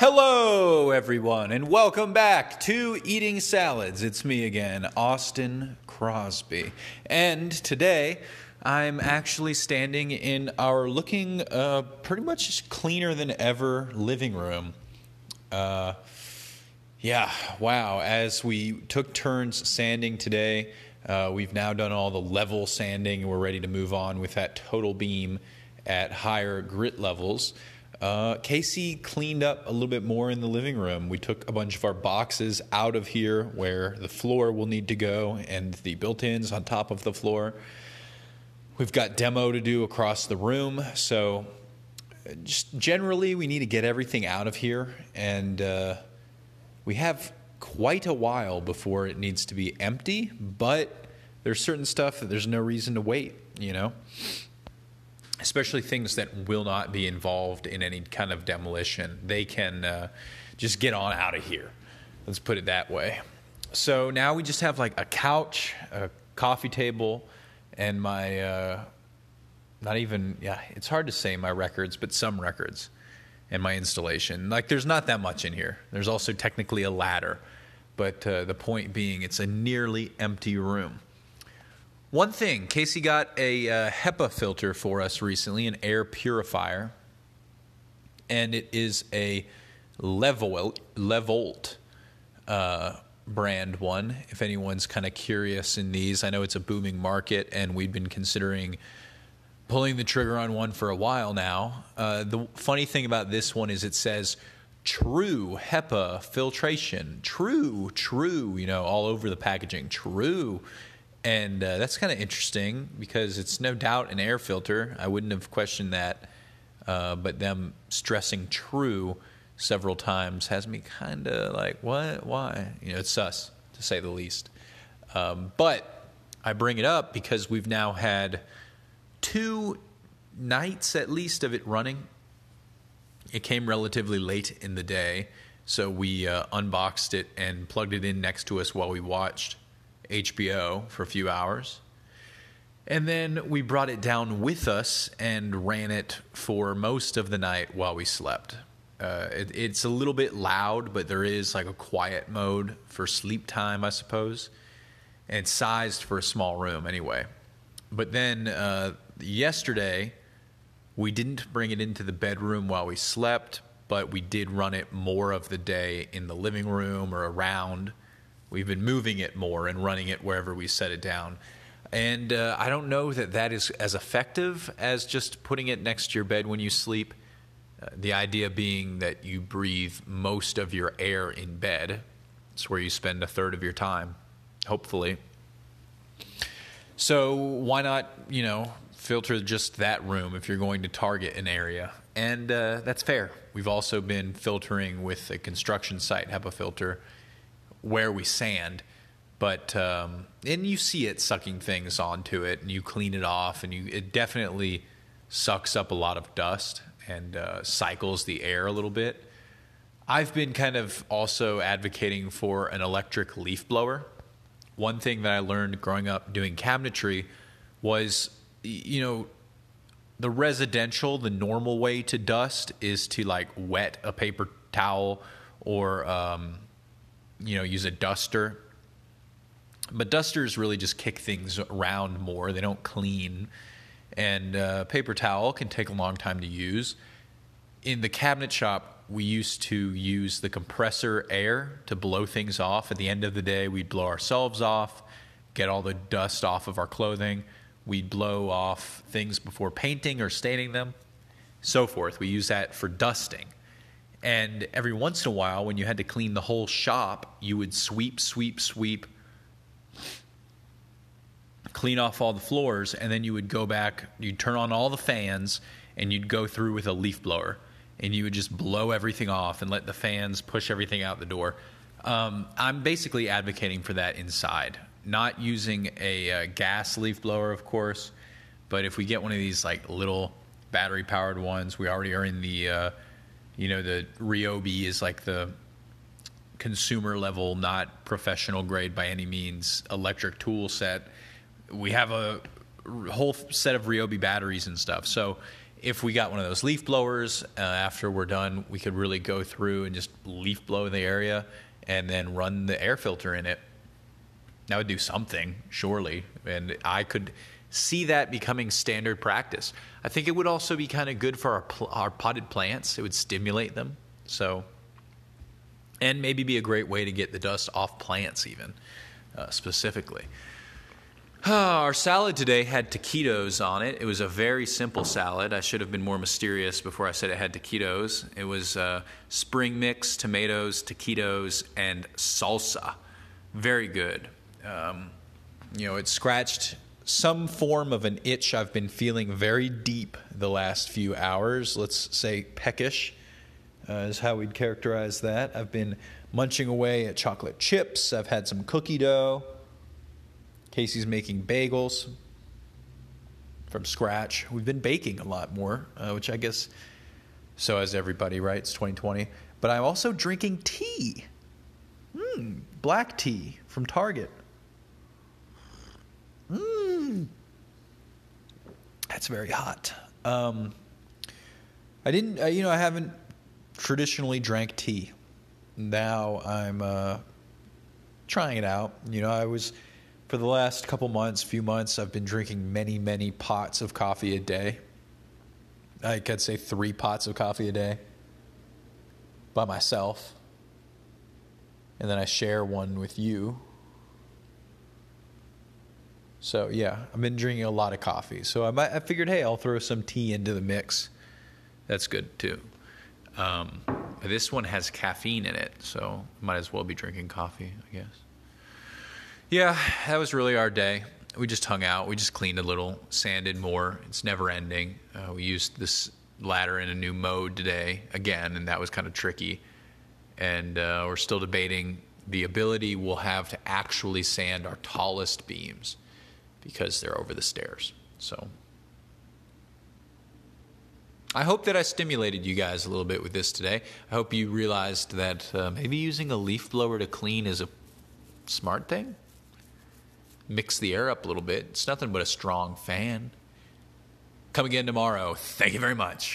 Hello, everyone, and welcome back to Eating Salads. It's me again, Austin Crosby. And today, I'm actually standing in our looking uh, pretty much cleaner than ever living room. Uh, yeah, wow. As we took turns sanding today, uh, we've now done all the level sanding. And we're ready to move on with that total beam at higher grit levels. Uh, Casey cleaned up a little bit more in the living room. We took a bunch of our boxes out of here where the floor will need to go and the built ins on top of the floor. We've got demo to do across the room. So, just generally, we need to get everything out of here. And uh, we have quite a while before it needs to be empty, but there's certain stuff that there's no reason to wait, you know? Especially things that will not be involved in any kind of demolition. They can uh, just get on out of here. Let's put it that way. So now we just have like a couch, a coffee table, and my, uh, not even, yeah, it's hard to say my records, but some records and my installation. Like there's not that much in here. There's also technically a ladder. But uh, the point being, it's a nearly empty room. One thing, Casey got a uh, HEPA filter for us recently, an air purifier, and it is a Levoit, Levoit uh, brand one. If anyone's kind of curious in these, I know it's a booming market, and we've been considering pulling the trigger on one for a while now. Uh, the funny thing about this one is it says true HEPA filtration, true, true, you know, all over the packaging, true and uh, that's kind of interesting because it's no doubt an air filter. I wouldn't have questioned that, uh, but them stressing true several times has me kind of like, what? Why? You know, it's sus to say the least. Um, but I bring it up because we've now had two nights at least of it running. It came relatively late in the day, so we uh, unboxed it and plugged it in next to us while we watched HBO for a few hours. And then we brought it down with us and ran it for most of the night while we slept. Uh, it, it's a little bit loud, but there is like a quiet mode for sleep time, I suppose. And it's sized for a small room anyway. But then uh, yesterday, we didn't bring it into the bedroom while we slept, but we did run it more of the day in the living room or around We've been moving it more and running it wherever we set it down. And uh, I don't know that that is as effective as just putting it next to your bed when you sleep. Uh, the idea being that you breathe most of your air in bed. It's where you spend a third of your time, hopefully. So why not, you know, filter just that room if you're going to target an area? And uh, that's fair. We've also been filtering with a construction site HEPA filter where we sand. But um, and you see it sucking things onto it, and you clean it off, and you it definitely sucks up a lot of dust and uh, cycles the air a little bit. I've been kind of also advocating for an electric leaf blower. One thing that I learned growing up doing cabinetry was, you know, the residential, the normal way to dust is to like wet a paper towel or um, you know, use a duster. But dusters really just kick things around more. They don't clean. And uh, paper towel can take a long time to use. In the cabinet shop, we used to use the compressor air to blow things off. At the end of the day, we'd blow ourselves off, get all the dust off of our clothing. We'd blow off things before painting or staining them, so forth. We use that for dusting. And every once in a while, when you had to clean the whole shop, you would sweep, sweep, sweep, clean off all the floors, and then you would go back, you'd turn on all the fans, and you'd go through with a leaf blower. And you would just blow everything off and let the fans push everything out the door. Um, I'm basically advocating for that inside, not using a, a gas leaf blower, of course, but if we get one of these like little battery powered ones, we already are in the uh, you know the Ryobi is like the consumer level, not professional grade by any means, electric tool set. We have a whole set of Ryobi batteries and stuff. So if we got one of those leaf blowers uh, after we're done, we could really go through and just leaf blow the area and then run the air filter in it. That would do something, surely. And I could see that becoming standard practice. I think it would also be kind of good for our, pl- our potted plants, it would stimulate them. So, and maybe be a great way to get the dust off plants, even uh, specifically. Our salad today had taquitos on it. It was a very simple salad. I should have been more mysterious before I said it had taquitos. It was uh, spring mix, tomatoes, taquitos, and salsa. Very good. Um, you know, it scratched some form of an itch I've been feeling very deep the last few hours. Let's say peckish uh, is how we'd characterize that. I've been munching away at chocolate chips. I've had some cookie dough. Casey's making bagels from scratch. We've been baking a lot more, uh, which I guess so has everybody, right? It's 2020. But I'm also drinking tea. Mm, black tea from Target. That's very hot. Um, I didn't, uh, you know, I haven't traditionally drank tea. Now I'm uh, trying it out. You know, I was for the last couple months, few months, I've been drinking many, many pots of coffee a day. I could say three pots of coffee a day by myself. And then I share one with you. So, yeah, I've been drinking a lot of coffee. So I, might, I figured, hey, I'll throw some tea into the mix. That's good too. Um, this one has caffeine in it, so might as well be drinking coffee, I guess. Yeah, that was really our day. We just hung out. We just cleaned a little, sanded more. It's never ending. Uh, we used this ladder in a new mode today again, and that was kind of tricky. And uh, we're still debating the ability we'll have to actually sand our tallest beams because they're over the stairs. So I hope that I stimulated you guys a little bit with this today. I hope you realized that uh, maybe using a leaf blower to clean is a smart thing mix the air up a little bit. It's nothing but a strong fan. Come again tomorrow. Thank you very much.